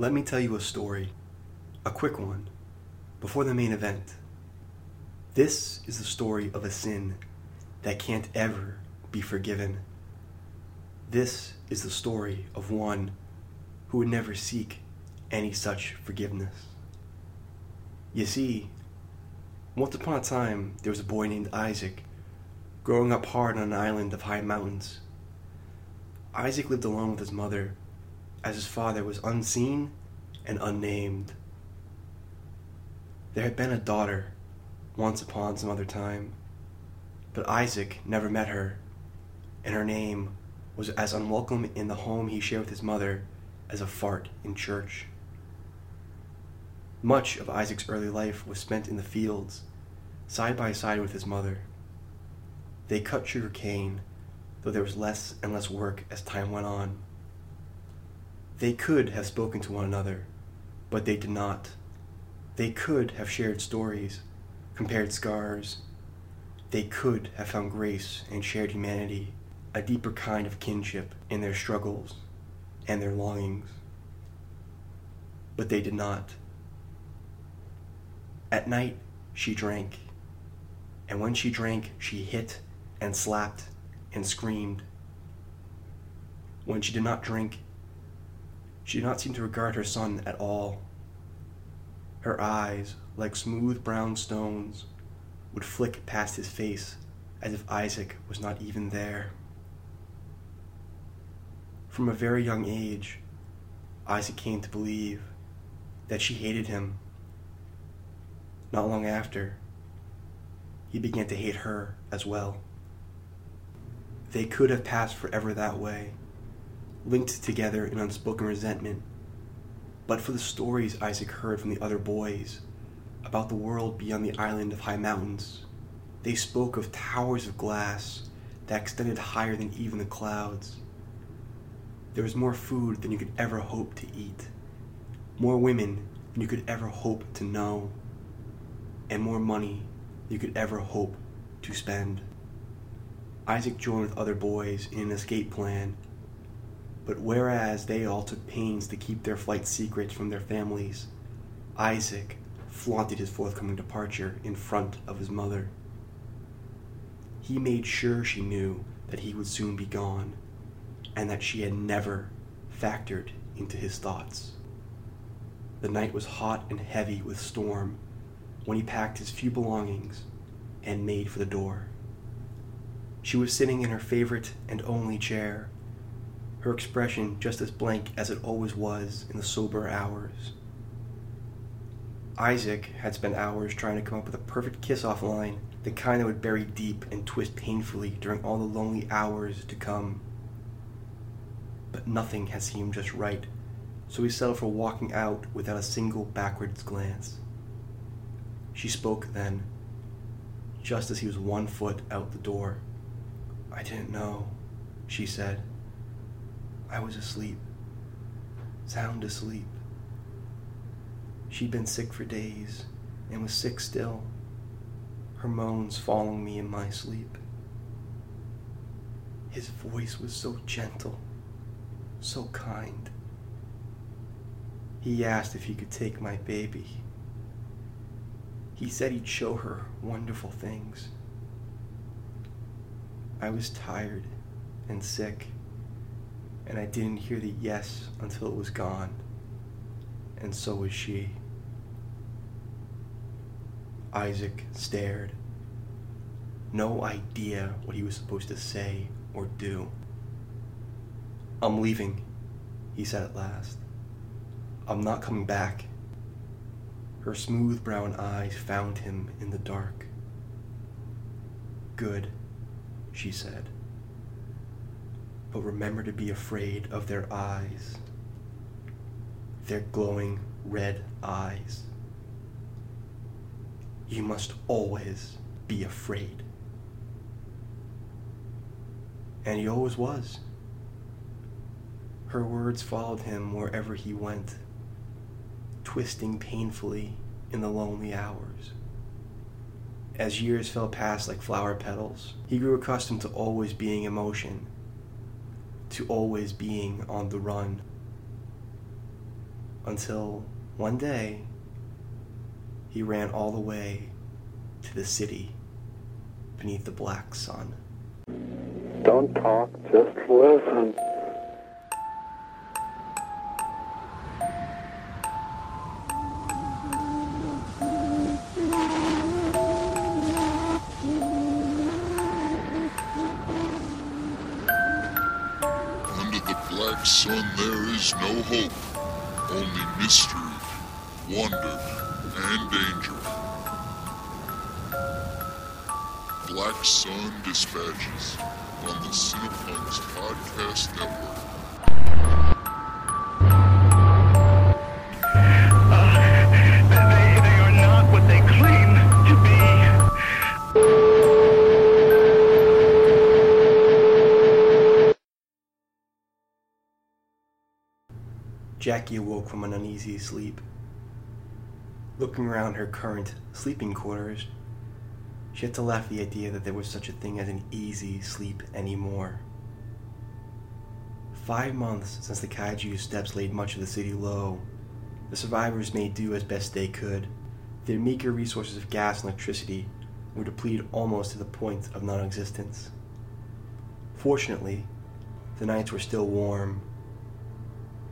Let me tell you a story, a quick one, before the main event. This is the story of a sin that can't ever be forgiven. This is the story of one who would never seek any such forgiveness. You see, once upon a time there was a boy named Isaac, growing up hard on an island of high mountains. Isaac lived alone with his mother, as his father was unseen and unnamed. There had been a daughter once upon some other time, but Isaac never met her, and her name was as unwelcome in the home he shared with his mother as a fart in church. Much of Isaac's early life was spent in the fields, side by side with his mother. They cut sugar cane, though there was less and less work as time went on. They could have spoken to one another, but they did not. They could have shared stories, compared scars. They could have found grace and shared humanity, a deeper kind of kinship in their struggles and their longings. But they did not. At night, she drank. And when she drank, she hit and slapped and screamed. When she did not drink, she did not seem to regard her son at all. Her eyes, like smooth brown stones, would flick past his face as if Isaac was not even there. From a very young age, Isaac came to believe that she hated him not long after, he began to hate her as well. They could have passed forever that way, linked together in unspoken resentment, but for the stories Isaac heard from the other boys about the world beyond the island of high mountains. They spoke of towers of glass that extended higher than even the clouds. There was more food than you could ever hope to eat, more women than you could ever hope to know and more money than you could ever hope to spend. Isaac joined with other boys in an escape plan, but whereas they all took pains to keep their flight secret from their families, Isaac flaunted his forthcoming departure in front of his mother. He made sure she knew that he would soon be gone, and that she had never factored into his thoughts. The night was hot and heavy with storm, when he packed his few belongings and made for the door. She was sitting in her favorite and only chair, her expression just as blank as it always was in the sober hours. Isaac had spent hours trying to come up with a perfect kiss off line, the kind that would bury deep and twist painfully during all the lonely hours to come. But nothing had seemed just right, so he settled for walking out without a single backwards glance. She spoke then, just as he was one foot out the door. I didn't know, she said. I was asleep, sound asleep. She'd been sick for days and was sick still, her moans following me in my sleep. His voice was so gentle, so kind. He asked if he could take my baby. He said he'd show her wonderful things. I was tired and sick, and I didn't hear the yes until it was gone, and so was she. Isaac stared. No idea what he was supposed to say or do. I'm leaving, he said at last. I'm not coming back. Her smooth brown eyes found him in the dark. Good, she said. But remember to be afraid of their eyes. Their glowing red eyes. You must always be afraid. And he always was. Her words followed him wherever he went twisting painfully in the lonely hours. As years fell past like flower petals, he grew accustomed to always being in motion, to always being on the run. Until one day, he ran all the way to the city beneath the black sun. Don't talk, just listen. Wonder, and danger. Black Sun Dispatches on the Cinepunx Podcast Network. They, they are not what they claim to be. Jackie awoke from an uneasy sleep. Looking around her current sleeping quarters, she had to laugh at the idea that there was such a thing as an easy sleep anymore. Five months since the kaiju steps laid much of the city low, the survivors made do as best they could. Their meager resources of gas and electricity were depleted almost to the point of non existence. Fortunately, the nights were still warm,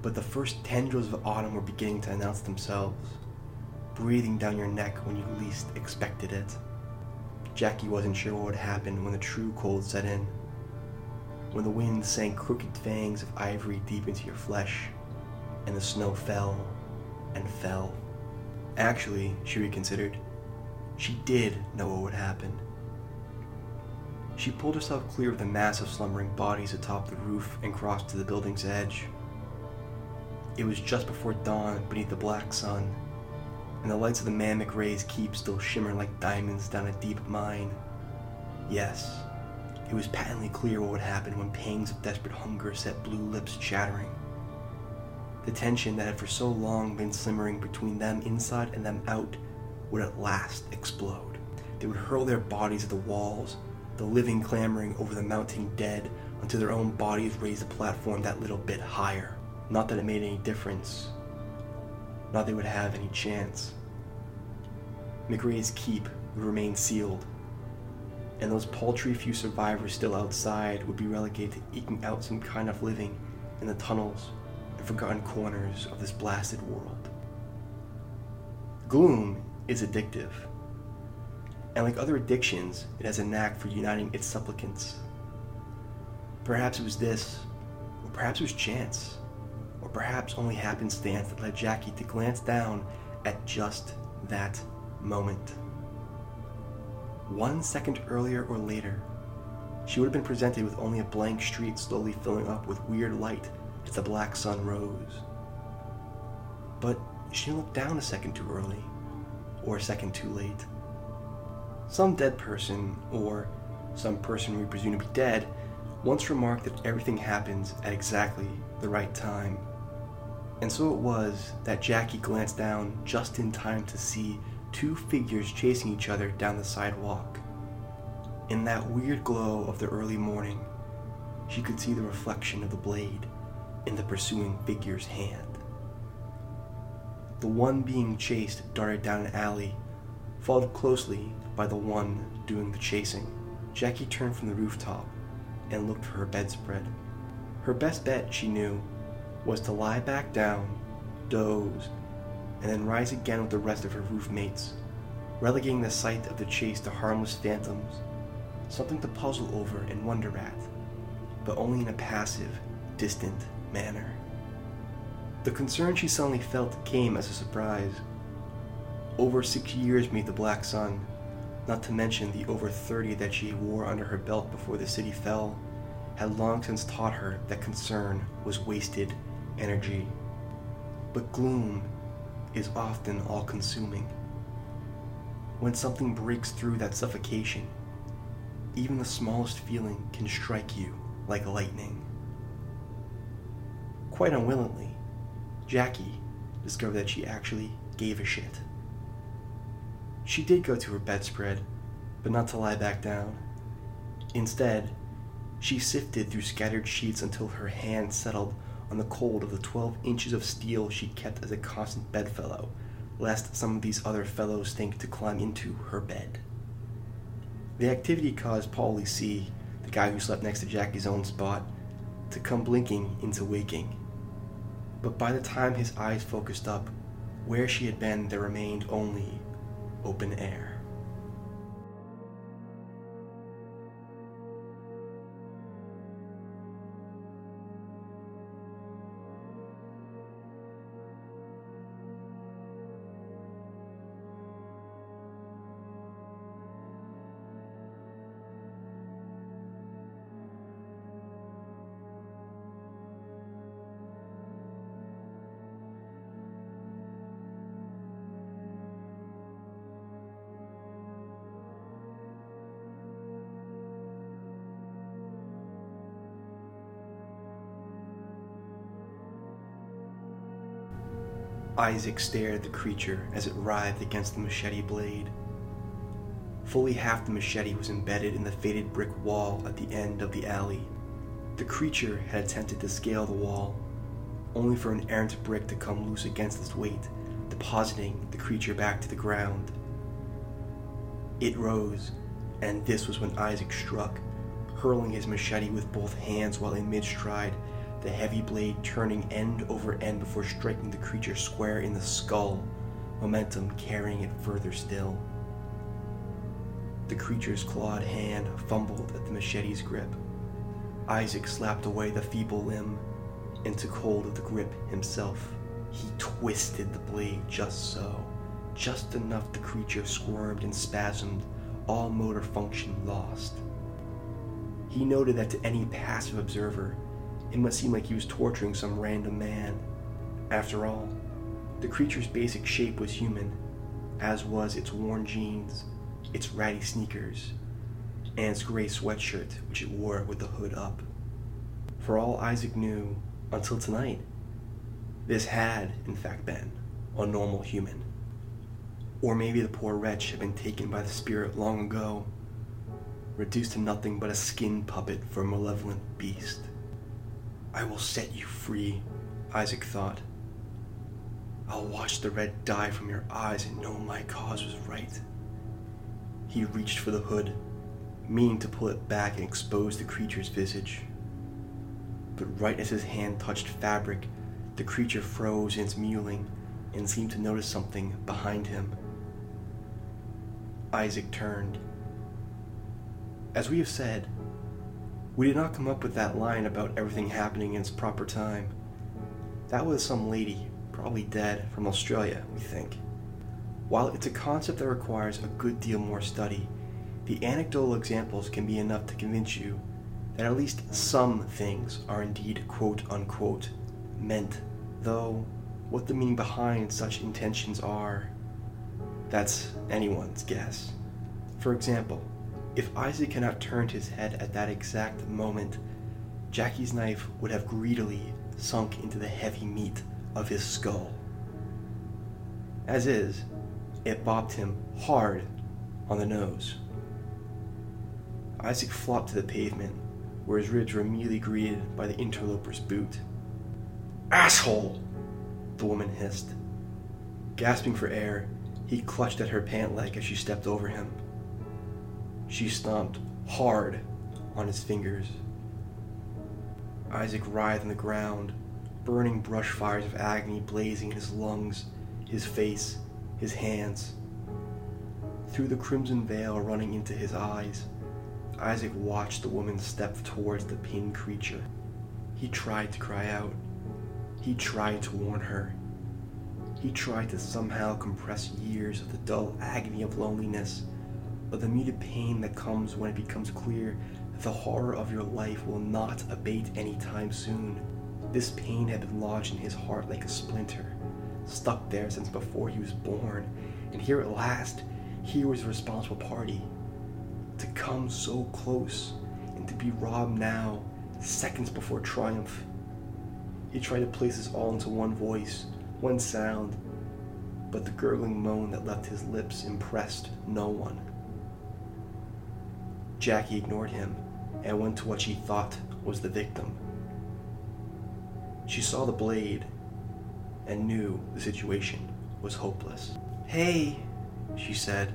but the first tendrils of autumn were beginning to announce themselves, breathing down your neck when you least expected it. Jackie wasn't sure what would happen when the true cold set in, when the wind sank crooked fangs of ivory deep into your flesh, and the snow fell and fell. Actually, she reconsidered, she did know what would happen. She pulled herself clear of the mass of slumbering bodies atop the roof and crossed to the building's edge. It was just before dawn beneath the black sun, and the lights of the Man rays keep still shimmered like diamonds down a deep mine. Yes, it was patently clear what would happen when pangs of desperate hunger set blue lips chattering. The tension that had for so long been simmering between them inside and them out would at last explode. They would hurl their bodies at the walls, the living clamoring over the mounting dead until their own bodies raised the platform that little bit higher. Not that it made any difference. They would have any chance. McRae's keep would remain sealed, and those paltry few survivors still outside would be relegated to eking out some kind of living in the tunnels and forgotten corners of this blasted world. Gloom is addictive, and like other addictions, it has a knack for uniting its supplicants. Perhaps it was this, or perhaps it was chance, perhaps only happenstance that led Jackie to glance down at just that moment. One second earlier or later, she would have been presented with only a blank street slowly filling up with weird light as the black sun rose. But she didn't look down a second too early, or a second too late. Some dead person, or some person we presume to be dead, once remarked that everything happens at exactly the right time. And so it was that Jackie glanced down just in time to see two figures chasing each other down the sidewalk. In that weird glow of the early morning, she could see the reflection of the blade in the pursuing figure's hand. The one being chased darted down an alley, followed closely by the one doing the chasing. Jackie turned from the rooftop and looked for her bedspread. Her best bet, she knew, was to lie back down, doze, and then rise again with the rest of her roof mates, relegating the sight of the chase to harmless phantoms, something to puzzle over and wonder at, but only in a passive, distant manner. The concern she suddenly felt came as a surprise. Over six years beneath the black sun, not to mention the over 30 that she wore under her belt before the city fell, had long since taught her that concern was wasted energy. But gloom is often all consuming. When something breaks through that suffocation, even the smallest feeling can strike you like lightning. Quite unwillingly, Jackie discovered that she actually gave a shit. She did go to her bedspread, but not to lie back down. Instead, she sifted through scattered sheets until her hand settled on the cold of the 12 inches of steel she kept as a constant bedfellow, lest some of these other fellows think to climb into her bed. The activity caused Paulie C., the guy who slept next to Jackie's own spot, to come blinking into waking. But by the time his eyes focused up, where she had been there remained only open air. Isaac stared at the creature as it writhed against the machete blade. Fully half the machete was embedded in the faded brick wall at the end of the alley. The creature had attempted to scale the wall, only for an errant brick to come loose against its weight, depositing the creature back to the ground. It rose, and this was when Isaac struck, hurling his machete with both hands while in mid stride the heavy blade turning end over end before striking the creature square in the skull, momentum carrying it further still. The creature's clawed hand fumbled at the machete's grip. Isaac slapped away the feeble limb and took hold of the grip himself. He twisted the blade just so, just enough the creature squirmed and spasmed, all motor function lost. He noted that to any passive observer, it must seem like he was torturing some random man. After all, the creature's basic shape was human, as was its worn jeans, its ratty sneakers, and its gray sweatshirt which it wore with the hood up. For all Isaac knew, until tonight, this had, in fact, been a normal human. Or maybe the poor wretch had been taken by the spirit long ago, reduced to nothing but a skin puppet for a malevolent beast. I will set you free, Isaac thought. I'll watch the red die from your eyes and know my cause was right. He reached for the hood, meaning to pull it back and expose the creature's visage. But right as his hand touched fabric, the creature froze in its mewling and seemed to notice something behind him. Isaac turned. As we have said, we did not come up with that line about everything happening in its proper time. That was some lady, probably dead, from Australia, we think. While it's a concept that requires a good deal more study, the anecdotal examples can be enough to convince you that at least some things are indeed quote unquote meant, though what the meaning behind such intentions are, that's anyone's guess. For example, if Isaac had not turned his head at that exact moment, Jackie's knife would have greedily sunk into the heavy meat of his skull. As is, it bopped him hard on the nose. Isaac flopped to the pavement, where his ribs were immediately greeted by the interloper's boot. Asshole! The woman hissed. Gasping for air, he clutched at her pant leg as she stepped over him. She stomped hard on his fingers. Isaac writhed on the ground, burning brush fires of agony blazing in his lungs, his face, his hands. Through the crimson veil running into his eyes, Isaac watched the woman step towards the pinned creature. He tried to cry out. He tried to warn her. He tried to somehow compress years of the dull agony of loneliness of the muted pain that comes when it becomes clear that the horror of your life will not abate anytime soon. This pain had been lodged in his heart like a splinter, stuck there since before he was born, and here at last, here was the responsible party. To come so close and to be robbed now, seconds before triumph. He tried to place this all into one voice, one sound, but the gurgling moan that left his lips impressed no one. Jackie ignored him and went to what she thought was the victim. She saw the blade and knew the situation was hopeless. Hey, she said,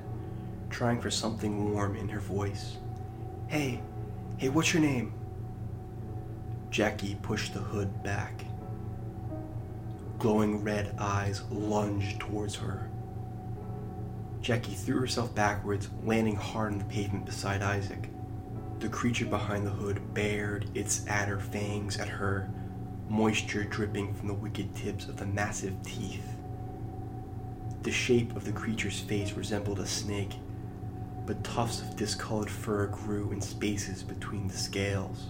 trying for something warm in her voice. Hey, hey, what's your name? Jackie pushed the hood back. Glowing red eyes lunged towards her. Jackie threw herself backwards, landing hard on the pavement beside Isaac. The creature behind the hood bared its adder fangs at her, moisture dripping from the wicked tips of the massive teeth. The shape of the creature's face resembled a snake, but tufts of discolored fur grew in spaces between the scales.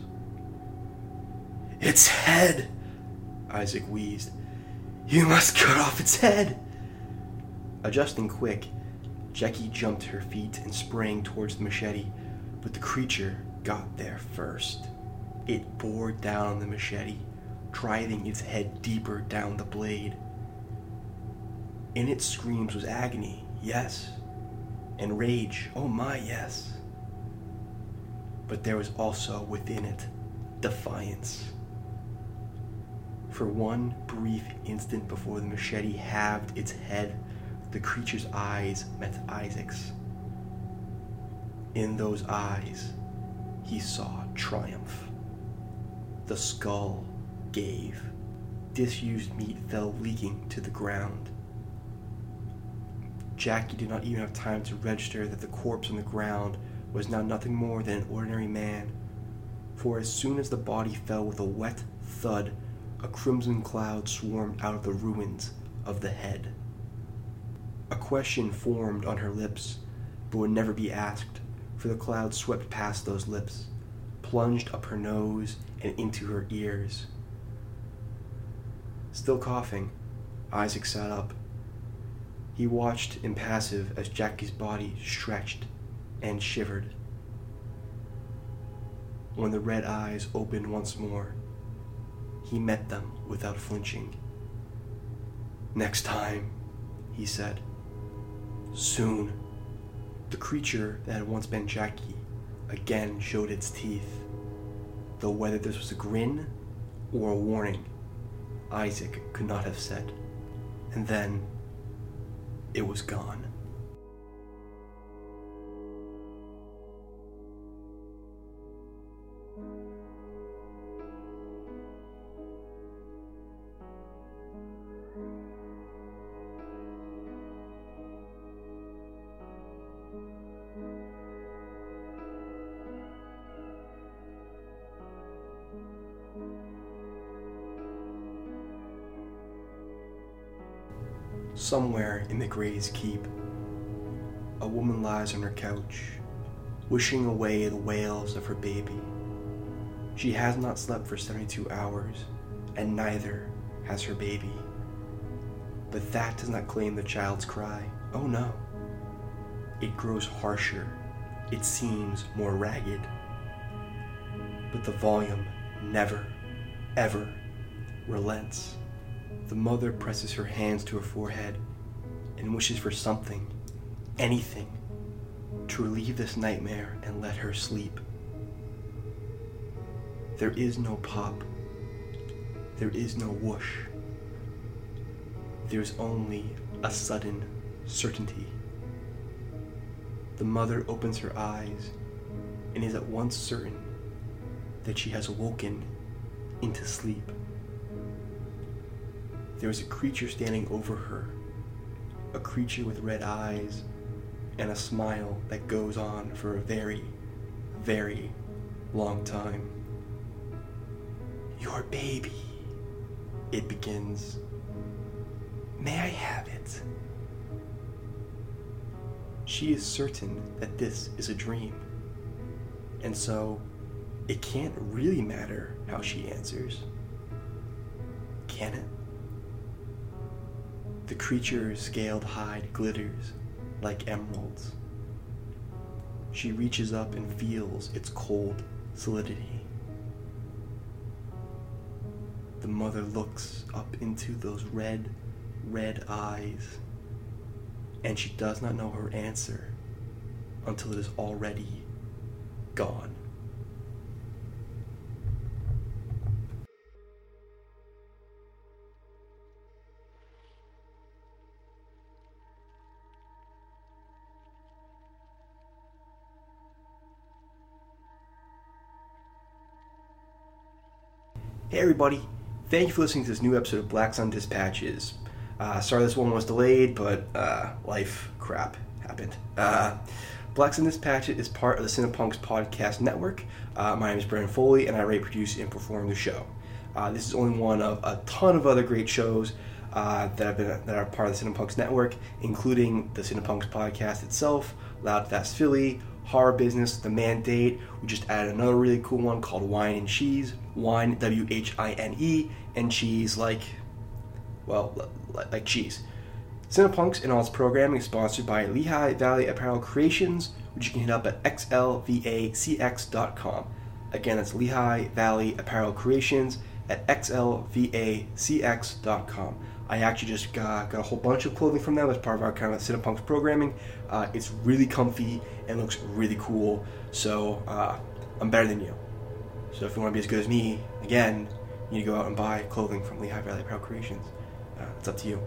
Its head! Isaac wheezed. You must cut off its head! Adjusting quick, Jackie jumped to her feet and sprang towards the machete, but the creature got there first. It bore down on the machete, driving its head deeper down the blade. In its screams was agony, yes, and rage, oh my, yes. But there was also within it defiance. For one brief instant before the machete halved its head, the creature's eyes met Isaac's. In those eyes, he saw triumph. The skull gave. Disused meat fell leaking to the ground. Jackie did not even have time to register that the corpse on the ground was now nothing more than an ordinary man, for as soon as the body fell with a wet thud, a crimson cloud swarmed out of the ruins of the head. A question formed on her lips, but would never be asked, for the cloud swept past those lips, plunged up her nose and into her ears. Still coughing, Isaac sat up. He watched impassive as Jackie's body stretched and shivered. When the red eyes opened once more, he met them without flinching. Next time, he said. Soon, the creature that had once been Jackie again showed its teeth. Though whether this was a grin or a warning, Isaac could not have said. And then it was gone. Somewhere in the Gray's Keep, a woman lies on her couch, wishing away the wails of her baby. She has not slept for 72 hours, and neither has her baby. But that does not claim the child's cry. Oh no. It grows harsher. It seems more ragged. But the volume never, ever relents. The mother presses her hands to her forehead and wishes for something, anything, to relieve this nightmare and let her sleep. There is no pop. There is no whoosh. There's only a sudden certainty. The mother opens her eyes and is at once certain that she has awoken into sleep. There is a creature standing over her, a creature with red eyes and a smile that goes on for a very, very long time. Your baby, it begins. May I have it? She is certain that this is a dream, and so it can't really matter how she answers. Can it? The creature's scaled hide glitters like emeralds. She reaches up and feels its cold solidity. The mother looks up into those red, red eyes, and she does not know her answer until it is already gone. Hey, everybody. Thank you for listening to this new episode of Black Sun Dispatches. Uh, sorry this one was delayed, but uh, life crap happened. Uh, Black Sun Dispatches is part of the Cinepunx podcast network. Uh, my name is Brendan Foley, and I write, produce, and perform the show. Uh, this is only one of a ton of other great shows uh, that have been that are part of the Cinepunx network, including the Cinepunx podcast itself, Loud Fast Philly, Horror Business, The Mandate. We just added another really cool one called Whine and Cheese. Whine, W H I N E, and cheese like, well, like cheese. Cinepunx and all its programming is sponsored by Lehigh Valley Apparel Creations, which you can hit up at xlvacx.com. Again, that's Lehigh Valley Apparel Creations at xlvacx.com. I actually just got, got a whole bunch of clothing from them as part of our kind of Cinepunx programming. Uh, it's really comfy and looks really cool, so uh, I'm better than you. So if you want to be as good as me, again, you need to go out and buy clothing from Lehigh Valley Apparel Creations. Uh, it's up to you.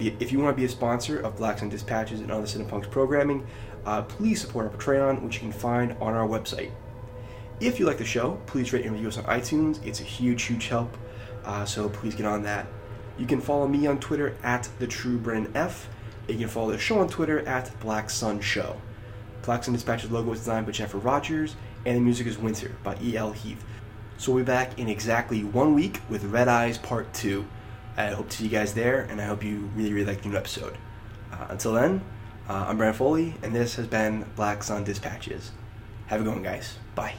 If you want to be a sponsor of Black Sun Dispatches and other Cinepunx programming, uh, please support our Patreon, which you can find on our website. If you like the show, please rate and review us on iTunes. It's a huge, huge help. Uh, so please get on that. You can follow me on Twitter at the True Brendan F. You can follow the show on Twitter at Black Sun Show. Black Sun Dispatches logo was designed by Jennifer Rogers, and the music is Winter by E.L. Heath. So we'll be back in exactly one week with Red Eyes Part 2. I hope to see you guys there, and I hope you really, really like the new episode. Uh, until then, uh, I'm Brendan Foley, and this has been Black Sun Dispatches. Have a good one, guys. Bye.